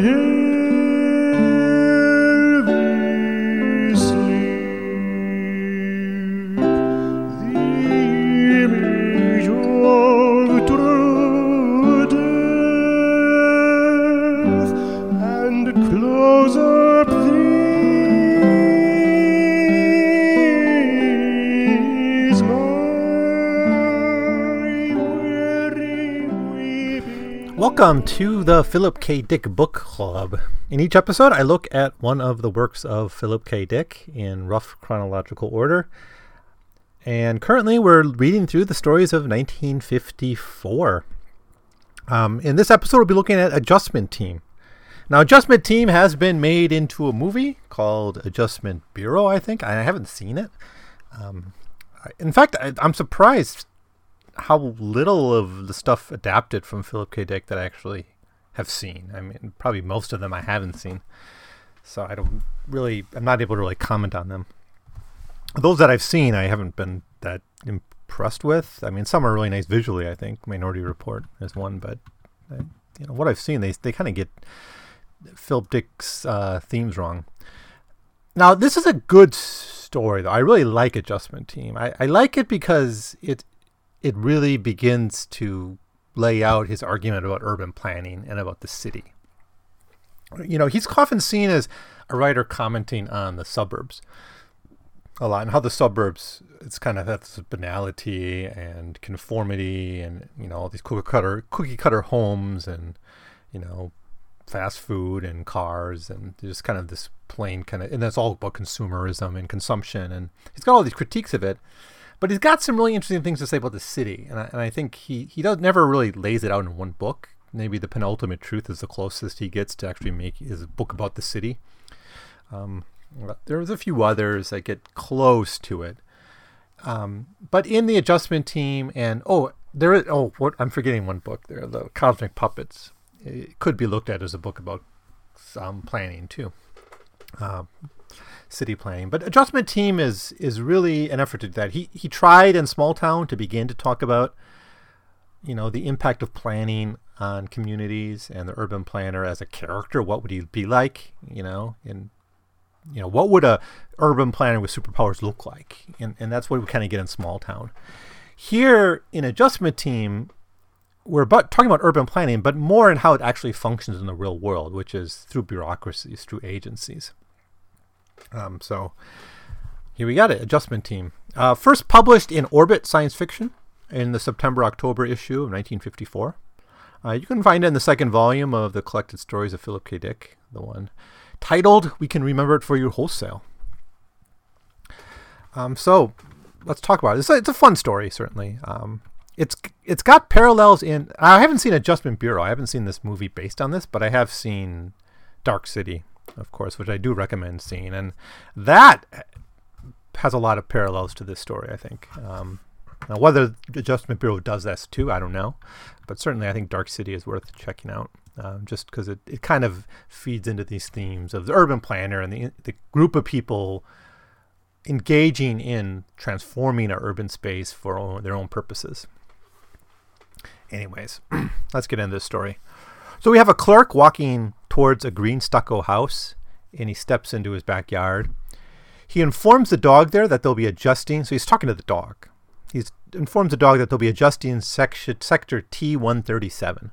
heavy Welcome to the Philip K. Dick Book Club. In each episode, I look at one of the works of Philip K. Dick in rough chronological order. And currently, we're reading through the stories of 1954. Um, in this episode, we'll be looking at Adjustment Team. Now, Adjustment Team has been made into a movie called Adjustment Bureau, I think. I haven't seen it. Um, in fact, I, I'm surprised how little of the stuff adapted from Philip K. Dick that I actually have seen. I mean, probably most of them I haven't seen. So I don't really, I'm not able to really comment on them. Those that I've seen, I haven't been that impressed with. I mean, some are really nice visually, I think. Minority Report is one, but I, you know, what I've seen, they, they kind of get Philip Dick's uh, themes wrong. Now, this is a good story, though. I really like Adjustment Team. I, I like it because it it really begins to lay out his argument about urban planning and about the city. You know, he's often seen as a writer commenting on the suburbs a lot and how the suburbs it's kind of that's banality and conformity and you know all these cookie cutter cookie cutter homes and you know fast food and cars and just kind of this plain kind of and that's all about consumerism and consumption and he's got all these critiques of it but he's got some really interesting things to say about the city and I, and I think he he does never really lays it out in one book. Maybe the penultimate truth is the closest he gets to actually make his book about the city. Um, but there's a few others that get close to it. Um, but in the adjustment team and oh there is oh what i'm forgetting one book there the cosmic puppets. It could be looked at as a book about um, planning too. Uh, city planning. But adjustment team is is really an effort to do that. He he tried in small town to begin to talk about you know the impact of planning on communities and the urban planner as a character. What would he be like you know in you know what would a urban planner with superpowers look like? And, and that's what we kind of get in small town. Here in adjustment team we're about talking about urban planning but more in how it actually functions in the real world which is through bureaucracies through agencies um, so here we got it adjustment team uh, first published in orbit science fiction in the september october issue of 1954 uh, you can find it in the second volume of the collected stories of philip k dick the one titled We Can Remember It for You Wholesale. Um, so let's talk about it. It's a, it's a fun story, certainly. Um, it's it's got parallels in. I haven't seen Adjustment Bureau. I haven't seen this movie based on this, but I have seen Dark City, of course, which I do recommend seeing, and that has a lot of parallels to this story. I think. Um, now, whether Adjustment Bureau does this too, I don't know, but certainly I think Dark City is worth checking out um, just because it, it kind of feeds into these themes of the urban planner and the, the group of people engaging in transforming our urban space for their own purposes. Anyways, let's get into this story. So we have a clerk walking towards a green stucco house, and he steps into his backyard. He informs the dog there that they'll be adjusting. So he's talking to the dog. He informs the dog that they'll be adjusting section, sector T137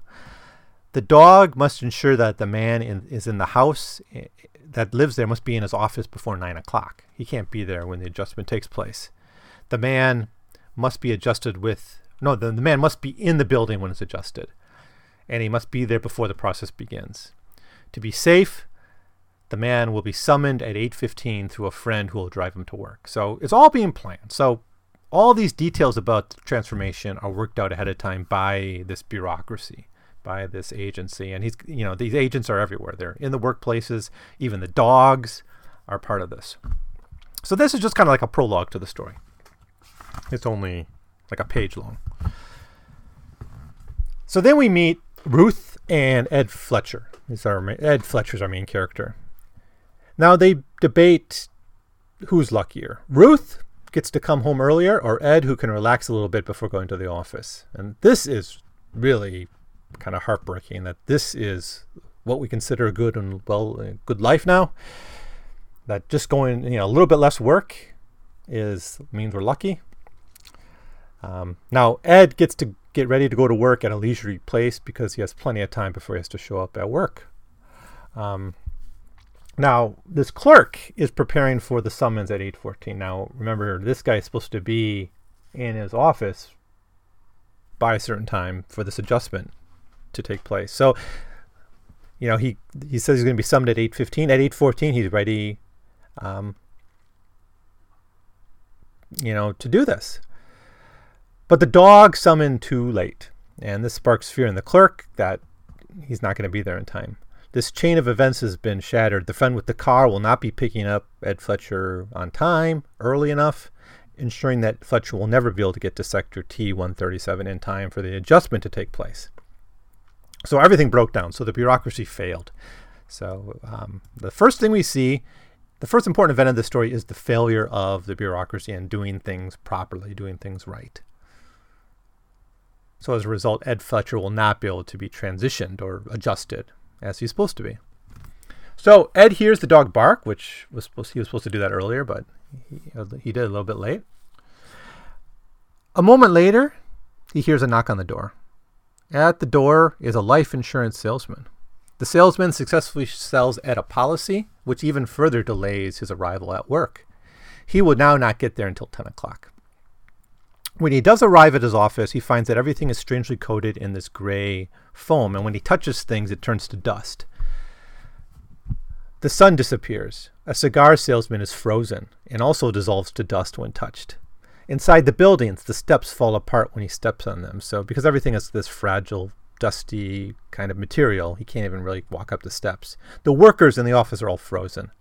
the dog must ensure that the man in, is in the house eh, that lives there must be in his office before nine o'clock. He can't be there when the adjustment takes place. The man must be adjusted with no. The, the man must be in the building when it's adjusted, and he must be there before the process begins. To be safe, the man will be summoned at 8:15 through a friend who will drive him to work. So it's all being planned. So all these details about the transformation are worked out ahead of time by this bureaucracy by this agency. And he's you know these agents are everywhere. They're in the workplaces. Even the dogs are part of this. So this is just kind of like a prologue to the story. It's only like a page long. So then we meet ruth and ed fletcher is our ma- ed fletcher's our main character now they debate who's luckier ruth gets to come home earlier or ed who can relax a little bit before going to the office and this is really kind of heartbreaking that this is what we consider a good and well good life now. That just going you know a little bit less work is means we're lucky. Um, now Ed gets to get ready to go to work at a leisurely place because he has plenty of time before he has to show up at work. Um, now this clerk is preparing for the summons at 8:14. Now remember this guy is supposed to be in his office by a certain time for this adjustment to take place. So you know he he says he's going to be summoned at 8:15. At 8:14 he's ready um, you know to do this. But the dog summoned too late, and this sparks fear in the clerk that he's not going to be there in time. This chain of events has been shattered. The friend with the car will not be picking up Ed Fletcher on time, early enough, ensuring that Fletcher will never be able to get to Sector T 137 in time for the adjustment to take place. So everything broke down. So the bureaucracy failed. So um, the first thing we see, the first important event of the story is the failure of the bureaucracy in doing things properly, doing things right. So as a result, Ed Fletcher will not be able to be transitioned or adjusted as he's supposed to be. So Ed hears the dog bark, which was supposed he was supposed to do that earlier, but he, he did a little bit late. A moment later, he hears a knock on the door. At the door is a life insurance salesman. The salesman successfully sells Ed a policy, which even further delays his arrival at work. He will now not get there until 10 o'clock. When he does arrive at his office, he finds that everything is strangely coated in this gray foam, and when he touches things, it turns to dust. The sun disappears. A cigar salesman is frozen and also dissolves to dust when touched. Inside the buildings, the steps fall apart when he steps on them. So, because everything is this fragile, dusty kind of material, he can't even really walk up the steps. The workers in the office are all frozen.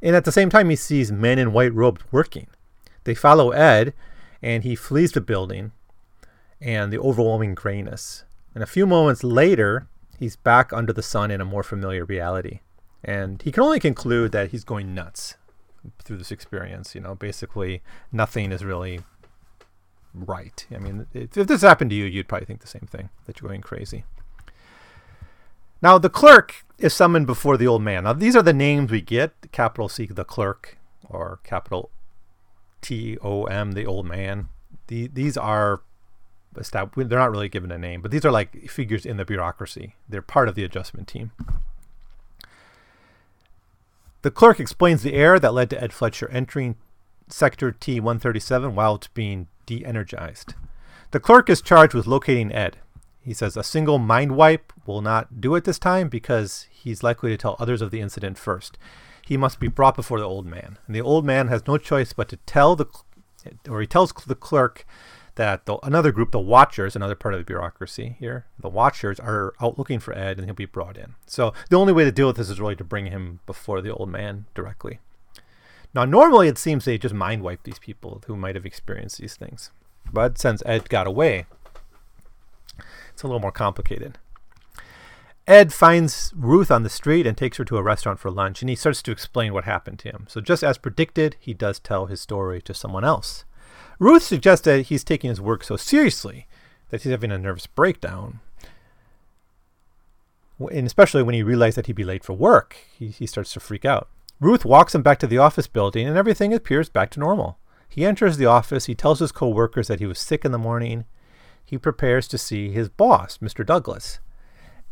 And at the same time, he sees men in white robes working. They follow Ed, and he flees the building and the overwhelming grayness. And a few moments later, he's back under the sun in a more familiar reality. And he can only conclude that he's going nuts through this experience. You know, basically, nothing is really right. I mean, if, if this happened to you, you'd probably think the same thing that you're going crazy. Now, the clerk is summoned before the old man. Now, these are the names we get capital C, the clerk, or capital T O M, the old man. The, these are established, they're not really given a name, but these are like figures in the bureaucracy. They're part of the adjustment team. The clerk explains the error that led to Ed Fletcher entering Sector T 137 while it's being de energized. The clerk is charged with locating Ed. He says a single mind wipe will not do it this time because he's likely to tell others of the incident first he must be brought before the old man. And the old man has no choice but to tell the, or he tells the clerk that the, another group, the Watchers, another part of the bureaucracy here, the Watchers are out looking for Ed and he'll be brought in. So the only way to deal with this is really to bring him before the old man directly. Now, normally it seems they just mind wipe these people who might have experienced these things. But since Ed got away, it's a little more complicated. Ed finds Ruth on the street and takes her to a restaurant for lunch, and he starts to explain what happened to him. So, just as predicted, he does tell his story to someone else. Ruth suggests that he's taking his work so seriously that he's having a nervous breakdown. And especially when he realizes that he'd be late for work, he, he starts to freak out. Ruth walks him back to the office building, and everything appears back to normal. He enters the office, he tells his co workers that he was sick in the morning. He prepares to see his boss, Mr. Douglas.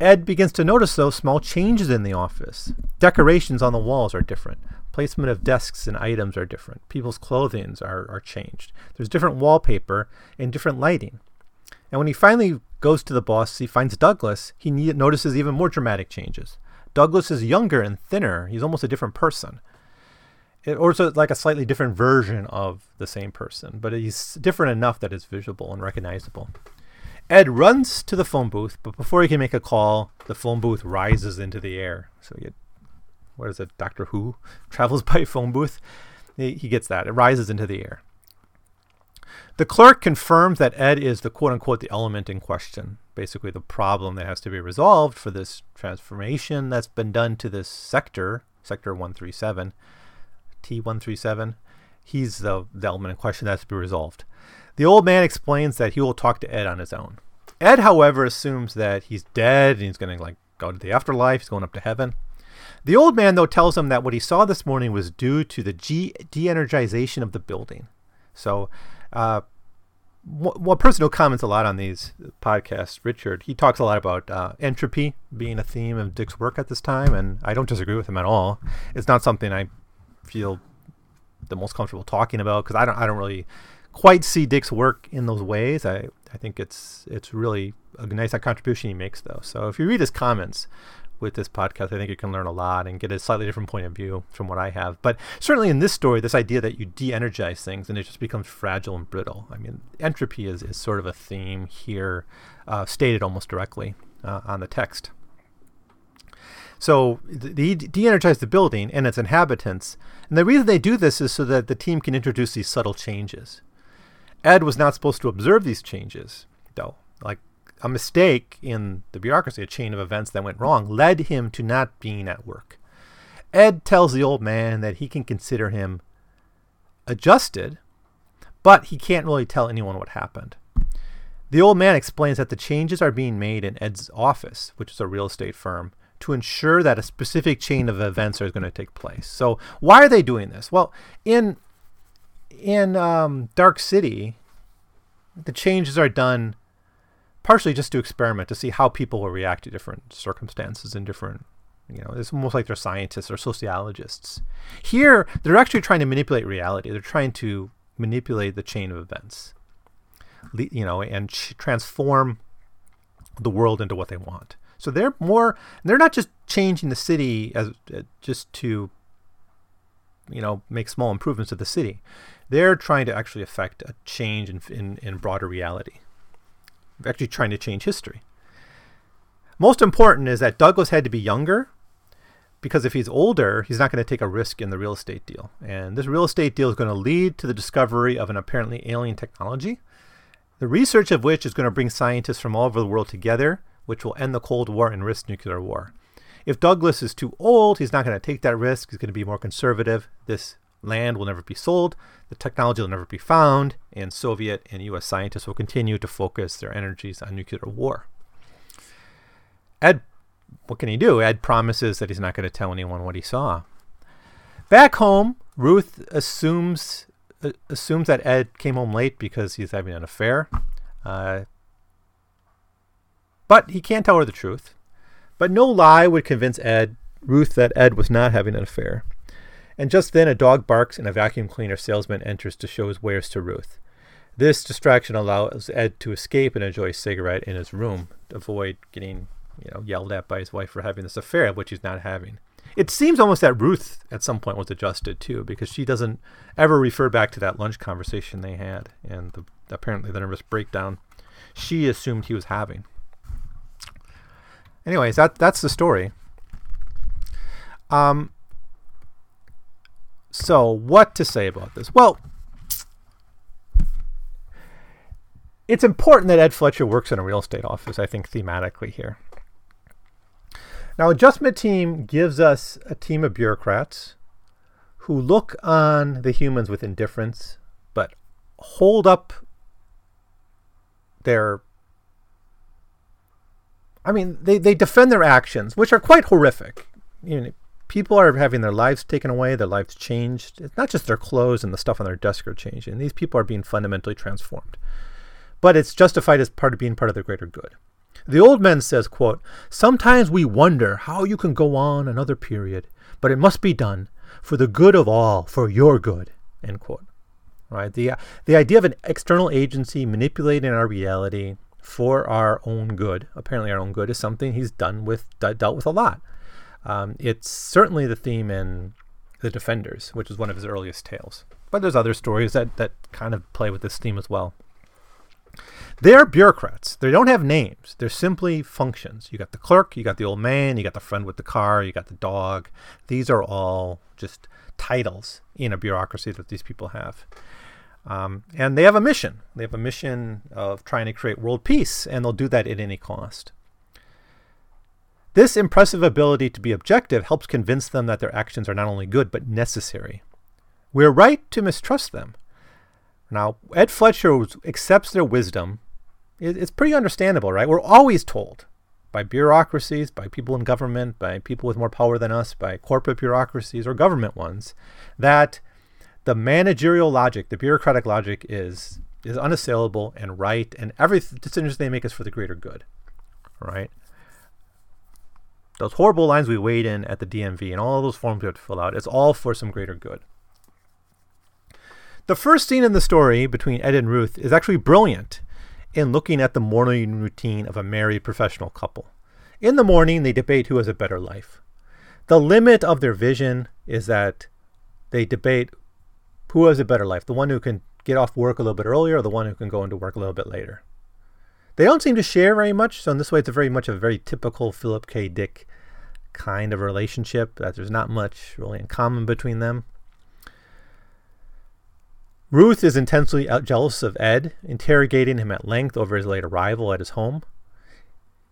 Ed begins to notice those small changes in the office. Decorations on the walls are different. Placement of desks and items are different. People's clothing are, are changed. There's different wallpaper and different lighting. And when he finally goes to the boss, he finds Douglas, he notices even more dramatic changes. Douglas is younger and thinner. He's almost a different person. It, or like a slightly different version of the same person, but he's different enough that it's visible and recognizable. Ed runs to the phone booth, but before he can make a call, the phone booth rises into the air. So you get, what is it, Doctor Who travels by phone booth. He, he gets that. It rises into the air. The clerk confirms that Ed is the quote unquote the element in question, basically the problem that has to be resolved for this transformation that's been done to this sector, sector 137, T137. He's the, the element in question that has to be resolved. The old man explains that he will talk to Ed on his own. Ed, however, assumes that he's dead and he's going to like go to the afterlife. He's going up to heaven. The old man, though, tells him that what he saw this morning was due to the G- de-energization of the building. So, uh, one well, who comments a lot on these podcasts. Richard, he talks a lot about uh, entropy being a theme of Dick's work at this time, and I don't disagree with him at all. It's not something I feel the most comfortable talking about because I don't, I don't really quite see Dick's work in those ways. I, I think it's, it's really a nice contribution he makes, though. So if you read his comments, with this podcast. I think you can learn a lot and get a slightly different point of view from what I have. But certainly in this story, this idea that you de energize things and it just becomes fragile and brittle. I mean, entropy is, is sort of a theme here, uh, stated almost directly uh, on the text. So they de energize the building and its inhabitants. And the reason they do this is so that the team can introduce these subtle changes. Ed was not supposed to observe these changes, though. Like a mistake in the bureaucracy, a chain of events that went wrong, led him to not being at work. Ed tells the old man that he can consider him adjusted, but he can't really tell anyone what happened. The old man explains that the changes are being made in Ed's office, which is a real estate firm, to ensure that a specific chain of events are going to take place. So, why are they doing this? Well, in in um, Dark City, the changes are done partially just to experiment to see how people will react to different circumstances and different you know it's almost like they're scientists or sociologists. Here they're actually trying to manipulate reality. They're trying to manipulate the chain of events you know and transform the world into what they want. So they're more they're not just changing the city as uh, just to you know make small improvements to the city they're trying to actually affect a change in, in, in broader reality actually trying to change history. Most important is that Douglas had to be younger because if he's older, he's not going to take a risk in the real estate deal. And this real estate deal is going to lead to the discovery of an apparently alien technology, the research of which is going to bring scientists from all over the world together, which will end the Cold War and risk nuclear war. If Douglas is too old, he's not going to take that risk. He's going to be more conservative. This land will never be sold, the technology will never be found, and Soviet and US scientists will continue to focus their energies on nuclear war. Ed, what can he do? Ed promises that he's not going to tell anyone what he saw. Back home, Ruth assumes uh, assumes that Ed came home late because he's having an affair. Uh, but he can't tell her the truth. But no lie would convince Ed, Ruth, that Ed was not having an affair. And just then a dog barks and a vacuum cleaner salesman enters to show his wares to Ruth. This distraction allows Ed to escape and enjoy a cigarette in his room, avoid getting, you know, yelled at by his wife for having this affair, which he's not having. It seems almost that Ruth at some point was adjusted too, because she doesn't ever refer back to that lunch conversation they had and the, apparently the nervous breakdown she assumed he was having. Anyways, that that's the story. Um, so, what to say about this? Well, it's important that Ed Fletcher works in a real estate office, I think, thematically here. Now, Adjustment Team gives us a team of bureaucrats who look on the humans with indifference, but hold up their. I mean, they, they defend their actions, which are quite horrific. You know, people are having their lives taken away, their lives changed. It's not just their clothes and the stuff on their desk are changing. These people are being fundamentally transformed. But it's justified as part of being part of the greater good. The old man says, quote, Sometimes we wonder how you can go on another period, but it must be done for the good of all, for your good, end quote. Right? The, the idea of an external agency manipulating our reality for our own good, apparently our own good, is something he's done with, dealt with a lot. Um, it's certainly the theme in The Defenders, which is one of his earliest tales. But there's other stories that, that kind of play with this theme as well. They are bureaucrats. They don't have names. They're simply functions. You got the clerk, you got the old man, you got the friend with the car, you got the dog. These are all just titles in a bureaucracy that these people have. Um, and they have a mission. They have a mission of trying to create world peace, and they'll do that at any cost. This impressive ability to be objective helps convince them that their actions are not only good, but necessary. We're right to mistrust them. Now, Ed Fletcher accepts their wisdom. It's pretty understandable, right? We're always told by bureaucracies, by people in government, by people with more power than us, by corporate bureaucracies or government ones, that the managerial logic, the bureaucratic logic is is unassailable and right, and every decision they make is for the greater good, right? Those horrible lines we weighed in at the DMV and all those forms we have to fill out, it's all for some greater good. The first scene in the story between Ed and Ruth is actually brilliant in looking at the morning routine of a married professional couple. In the morning, they debate who has a better life. The limit of their vision is that they debate who has a better life the one who can get off work a little bit earlier or the one who can go into work a little bit later. They don't seem to share very much, so in this way, it's a very much a very typical Philip K. Dick kind of relationship. That there's not much really in common between them. Ruth is intensely jealous of Ed, interrogating him at length over his late arrival at his home.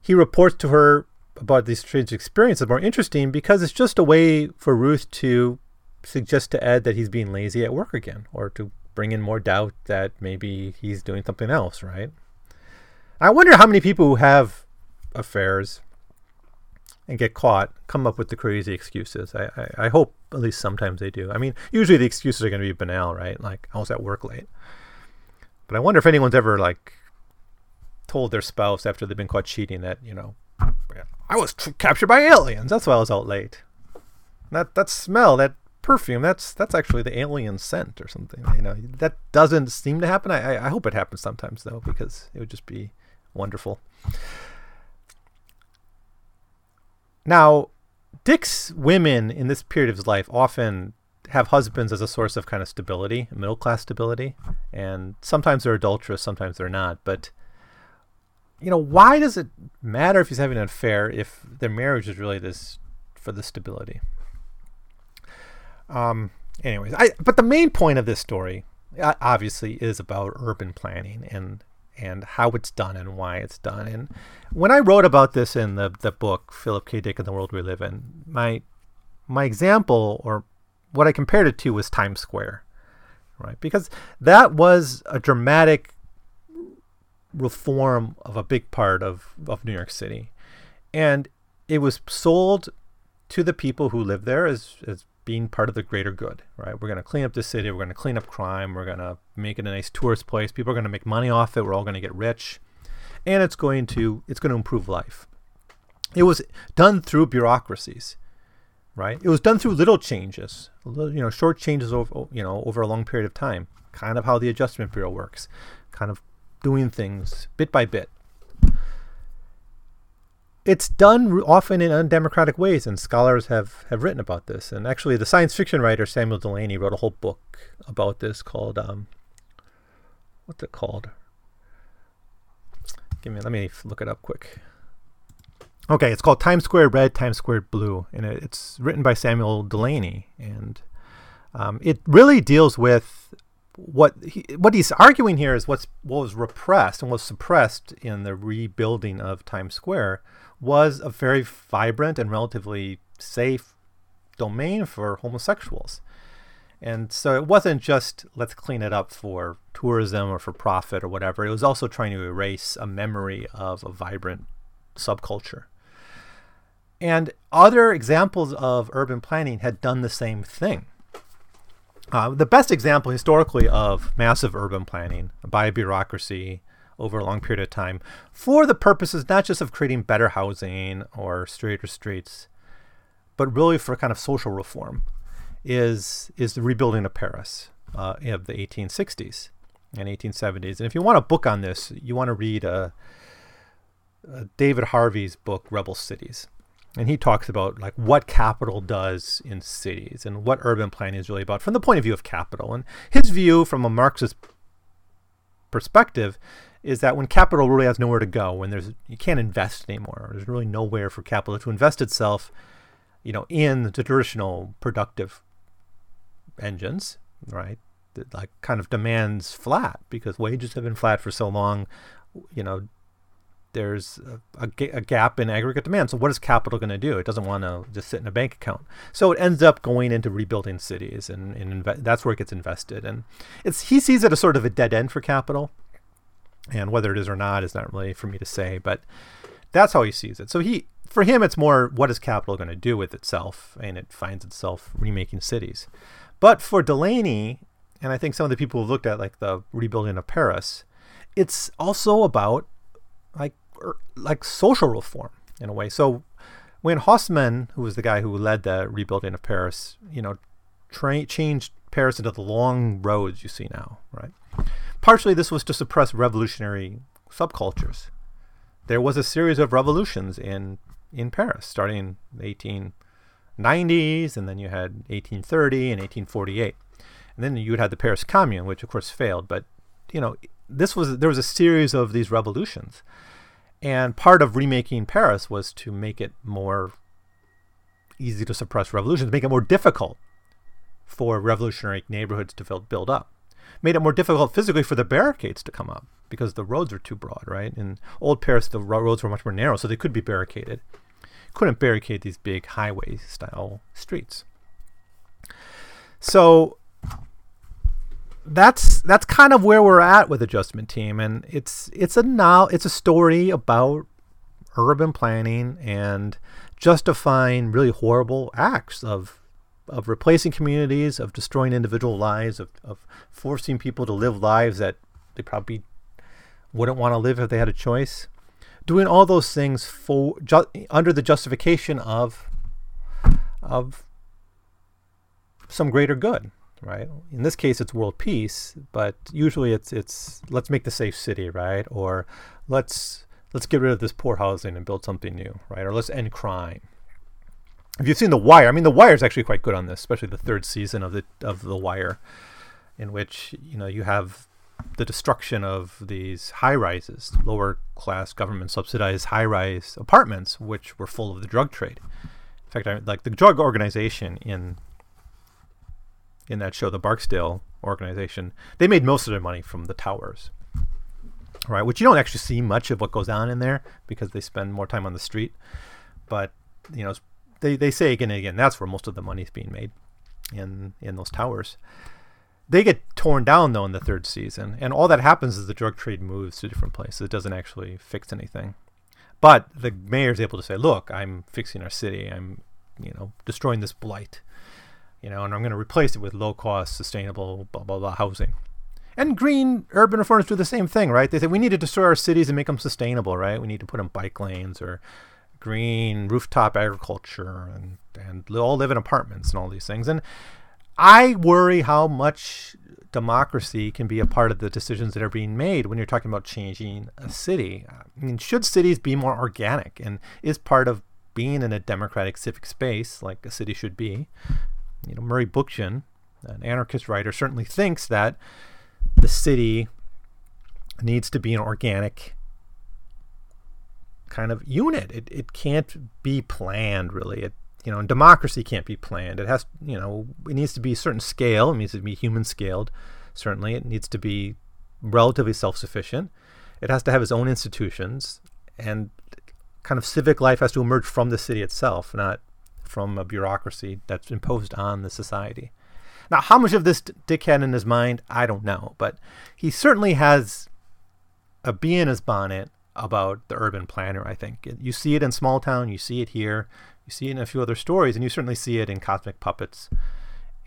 He reports to her about these strange experiences more interesting because it's just a way for Ruth to suggest to Ed that he's being lazy at work again, or to bring in more doubt that maybe he's doing something else, right? I wonder how many people who have affairs and get caught come up with the crazy excuses. I, I, I, hope at least sometimes they do. I mean, usually the excuses are going to be banal, right? Like, I was at work late. But I wonder if anyone's ever, like, told their spouse after they've been caught cheating that, you know, I was t- captured by aliens. That's why I was out late. That, that smell, that perfume, that's that's actually the alien scent or something. You know, that doesn't seem to happen. I, I hope it happens sometimes, though, because it would just be wonderful. Now, Dick's women in this period of his life often have husbands as a source of kind of stability, middle class stability, and sometimes they're adulterous, sometimes they're not. But you know, why does it matter if he's having an affair if their marriage is really this for the stability? Um. Anyways, I but the main point of this story, obviously, is about urban planning and and how it's done and why it's done. And when I wrote about this in the, the book, Philip K. Dick and the World We Live in, my my example or what I compared it to was Times Square. Right? Because that was a dramatic reform of a big part of, of New York City. And it was sold to the people who live there as, as being part of the greater good, right? We're going to clean up the city. We're going to clean up crime. We're going to make it a nice tourist place. People are going to make money off it. We're all going to get rich, and it's going to it's going to improve life. It was done through bureaucracies, right? It was done through little changes, little, you know, short changes over you know over a long period of time. Kind of how the Adjustment Bureau works, kind of doing things bit by bit it's done often in undemocratic ways, and scholars have, have written about this. And actually, the science fiction writer Samuel Delany wrote a whole book about this called um, what's it called? Give me, let me look it up quick. Okay, it's called Times Square Red, Times Square Blue, and it, it's written by Samuel Delany, and um, it really deals with what he, what he's arguing here is what's what was repressed and was suppressed in the rebuilding of Times Square was a very vibrant and relatively safe domain for homosexuals. And so it wasn't just let's clean it up for tourism or for profit or whatever. It was also trying to erase a memory of a vibrant subculture. And other examples of urban planning had done the same thing. Uh, the best example historically of massive urban planning by a bureaucracy over a long period of time for the purposes not just of creating better housing or straighter streets, but really for kind of social reform, is is the rebuilding of Paris uh, of the 1860s and 1870s. And if you want a book on this, you want to read uh, uh, David Harvey's book Rebel Cities. And he talks about like what capital does in cities and what urban planning is really about from the point of view of capital. And his view from a Marxist perspective is that when capital really has nowhere to go, when there's you can't invest anymore, there's really nowhere for capital to invest itself, you know, in the traditional productive engines, right? That like kind of demands flat because wages have been flat for so long, you know. There's a, a, a gap in aggregate demand. So what is capital going to do? It doesn't want to just sit in a bank account. So it ends up going into rebuilding cities, and, and inve- that's where it gets invested. And it's he sees it as sort of a dead end for capital and whether it is or not is not really for me to say. But That's how he sees it. So he, for him, it's more what is capital going to do with itself, and it finds itself remaking cities. But for Delany, and I think some of the people who looked at like the rebuilding of Paris, it's also about like er, like social reform in a way. So when Haussmann, who was the guy who led the rebuilding of Paris, you know, tra- changed Paris into the long roads you see now, right? Partially, this was to suppress revolutionary subcultures. There was a series of revolutions in in Paris, starting in the 1890s, and then you had 1830 and 1848, and then you had the Paris Commune, which of course failed. But you know, this was there was a series of these revolutions, and part of remaking Paris was to make it more easy to suppress revolutions, make it more difficult for revolutionary neighborhoods to build up. Made it more difficult physically for the barricades to come up because the roads were too broad, right? In old Paris, the roads were much more narrow, so they could be barricaded. Couldn't barricade these big highway style streets. So that's that's kind of where we're at with adjustment team and it's it's a now it's a story about urban planning and justifying really horrible acts of of replacing communities, of destroying individual lives, of, of forcing people to live lives that they probably wouldn't want to live if they had a choice. Doing all those things for ju- under the justification of of some greater good, right? In this case, it's world peace, but usually it's it's let's make the safe city, right? Or let's let's get rid of this poor housing and build something new, right? Or let's end crime. If you've seen The Wire, I mean, The Wire is actually quite good on this, especially the third season of the of The Wire, in which you know you have the destruction of these high rises, lower class government subsidized high rise apartments, which were full of the drug trade. In fact, I, like the drug organization in in that show, the Barksdale organization, they made most of their money from the towers, right? Which you don't actually see much of what goes on in there because they spend more time on the street. But you know, they, they say again and again that's where most of the money is being made in in those towers. They get torn down though in the third season, and all that happens is the drug trade moves to different places. It doesn't actually fix anything. But the mayor's able to say, "Look, I'm fixing our city. I'm, you know, destroying this blight, you know, and I'm going to replace it with low-cost, sustainable, blah blah blah housing." And green urban reformers do the same thing, right? They say we need to destroy our cities and make them sustainable, right? We need to put in bike lanes or green rooftop agriculture and and all live in apartments and all these things. And I worry how much democracy can be a part of the decisions that are being made when you're talking about changing a city. I mean, should cities be more organic and is part of being in a democratic civic space like a city should be? You know, Murray Bookchin, an anarchist writer, certainly thinks that the city needs to be an organic kind of unit. It, it can't be planned really. It you know, and democracy can't be planned. It has you know, it needs to be a certain scale. It needs to be human scaled. Certainly, it needs to be relatively self sufficient. It has to have its own institutions, and kind of civic life has to emerge from the city itself, not from a bureaucracy that's imposed on the society. Now, how much of this Dick had in his mind, I don't know, but he certainly has a bee in his bonnet about the urban planner, I think. You see it in Small Town, you see it here, you see it in a few other stories, and you certainly see it in Cosmic Puppets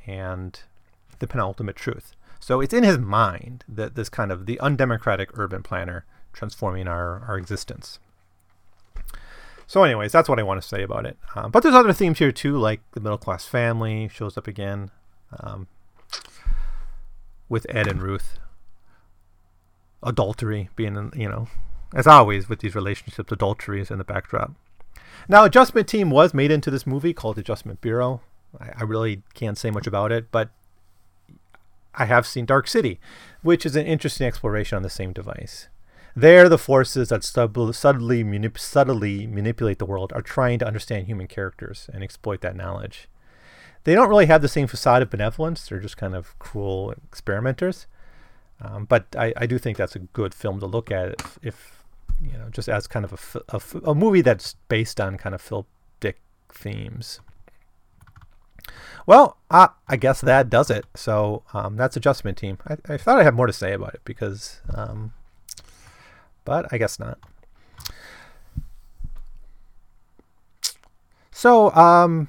and The Penultimate Truth. So it's in his mind that this kind of the undemocratic urban planner transforming our, our existence. So, anyways, that's what I want to say about it. Um, but there's other themes here too, like the middle class family shows up again um, with Ed and Ruth. Adultery being, you know, as always with these relationships, adultery is in the backdrop. Now, Adjustment Team was made into this movie called Adjustment Bureau. I, I really can't say much about it, but I have seen Dark City, which is an interesting exploration on the same device. There, the forces that sub- subtly, manip- subtly manipulate the world are trying to understand human characters and exploit that knowledge. They don't really have the same facade of benevolence, they're just kind of cruel experimenters. Um, but I, I do think that's a good film to look at if, if you know, just as kind of a, a, a movie that's based on kind of Phil Dick themes. Well, I, I guess that does it. So um, that's Adjustment Team. I, I thought I had more to say about it because, um, but I guess not. So um,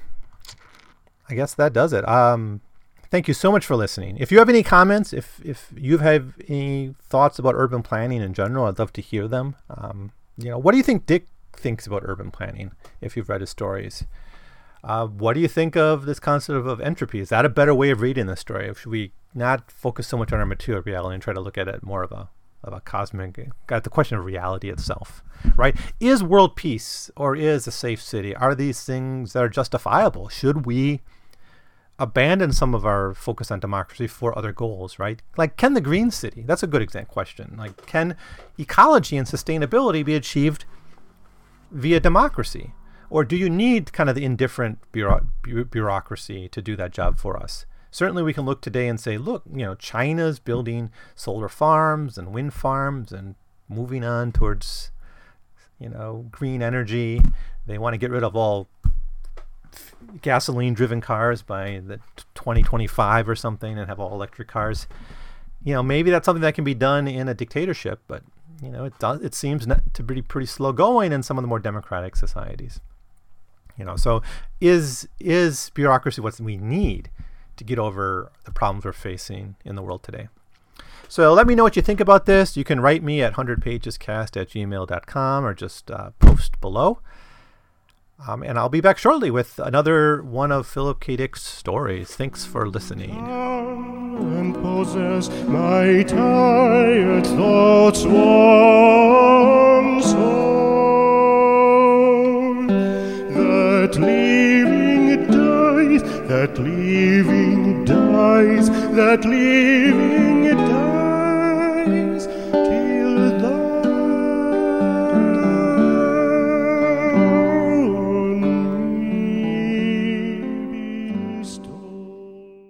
I guess that does it. Um, thank you so much for listening. If you have any comments, if if you have any thoughts about urban planning in general, I'd love to hear them. Um, you know, what do you think Dick thinks about urban planning? If you've read his stories, uh, what do you think of this concept of, entropy? Is that a better way of reading the story? Should we not focus so much on our material reality and try to look at it more of a of a cosmic, got the question of reality itself, right? Is world peace or is a safe city? Are these things that are justifiable? Should we abandon some of our focus on democracy for other goals, right? Like, can the green city? That's a good example question. Like, can ecology and sustainability be achieved via democracy, or do you need kind of the indifferent bureau- bureaucracy to do that job for us? certainly we can look today and say, look, you know, China's building solar farms and wind farms and moving on towards, you know, green energy. They want to get rid of all gasoline driven cars by the 2025 or something and have all electric cars. You know, maybe that's something that can be done in a dictatorship, but you know, it does it seems to be pretty slow going in some of the more democratic societies. You know, so is is bureaucracy what we need? to get over the problems we're facing in the world today. So let me know what you think about this. You can write me at 100pagescast at gmail.com or just uh, post below. Um, and I'll be back shortly with another one of Philip K. Dick's stories. Thanks for listening. And possess my tired thoughts. That living dies, that living dies, that living